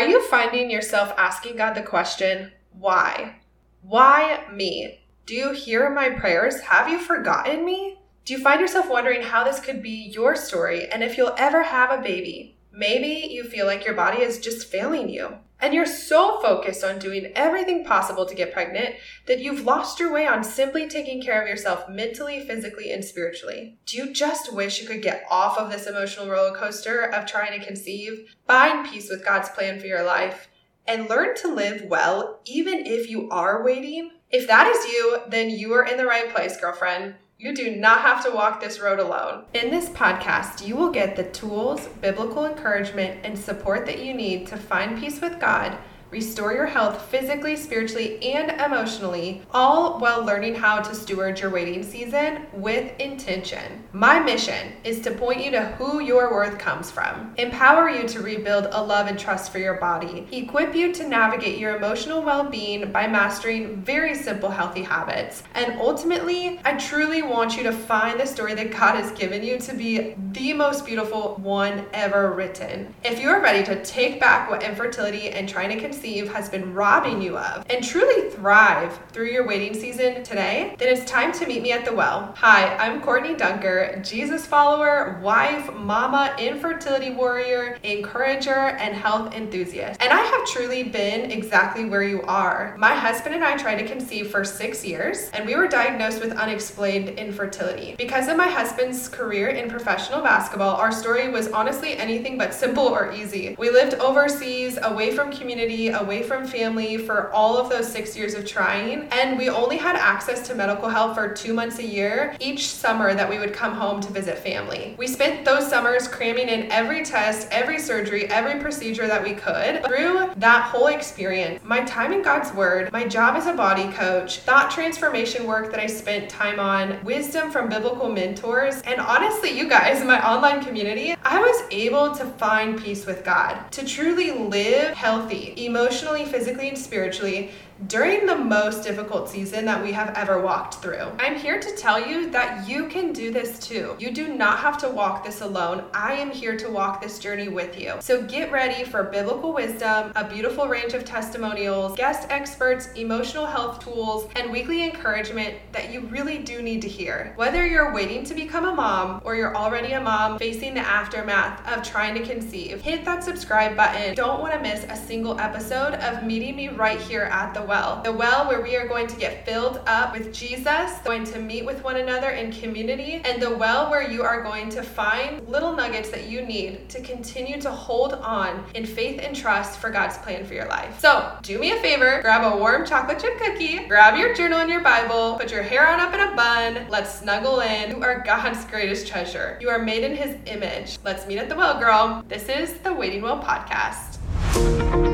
you finding yourself asking God the question, why? Why me? Do you hear my prayers? Have you forgotten me? Do you find yourself wondering how this could be your story and if you'll ever have a baby? Maybe you feel like your body is just failing you. And you're so focused on doing everything possible to get pregnant that you've lost your way on simply taking care of yourself mentally, physically, and spiritually. Do you just wish you could get off of this emotional roller coaster of trying to conceive, find peace with God's plan for your life, and learn to live well even if you are waiting? If that is you, then you are in the right place, girlfriend. You do not have to walk this road alone. In this podcast, you will get the tools, biblical encouragement, and support that you need to find peace with God restore your health physically, spiritually, and emotionally, all while learning how to steward your waiting season with intention. My mission is to point you to who your worth comes from, empower you to rebuild a love and trust for your body, equip you to navigate your emotional well being by mastering very simple, healthy habits, and ultimately, I truly want you to find the story that God has given you to be the most beautiful one ever written. If you are ready to take back what infertility and trying to conceive has been robbing you of and truly thrive through your waiting season today, then it's time to meet me at the well. Hi, I'm Courtney Dunker, Jesus follower, wife, mama, infertility warrior, encourager, and health enthusiast. And I have truly been exactly where you are. My husband and I tried to conceive for six years, and we were diagnosed with unexplained infertility. Because of my husband's career in professional basketball, our story was honestly anything but simple or easy. We lived overseas, away from community, away from family for all of those six years of trying. And we only had access to medical help for two months a year each summer that we would come home to visit family. We spent those summers cramming in every test, every surgery, every procedure that we could. Through that whole experience, my time in God's Word, my job as a body coach, thought transformation work that I spent time on, wisdom from biblical mentors, and honestly, you guys, in my online community, I was able to find peace with God, to truly live healthy, emotionally, physically, and spiritually during the most difficult season that we have ever walked through. I'm here to tell you that you can do this too. You do not have to walk this alone. I am here to walk this journey with you. So get ready for biblical wisdom, a beautiful range of testimonials, guest experts, emotional health tools, and weekly encouragement that you really do need to hear. Whether you're waiting to become a mom or you're already a mom facing the aftermath of trying to conceive, hit that subscribe button. Don't want to miss a single episode of meeting me right here at the well. The well where we are going to get filled up with Jesus, going to meet with one another in community, and the well where you are going to find little nuggets that you need to continue to hold on in faith and trust for God's plan for your life. So, do me a favor, grab a warm chocolate chip cookie, grab your journal and your Bible, put your hair on up in a bun, let's snuggle in. You are God's greatest treasure. You are made in His image. Let's meet at the well, girl. This is the Waiting Well Podcast.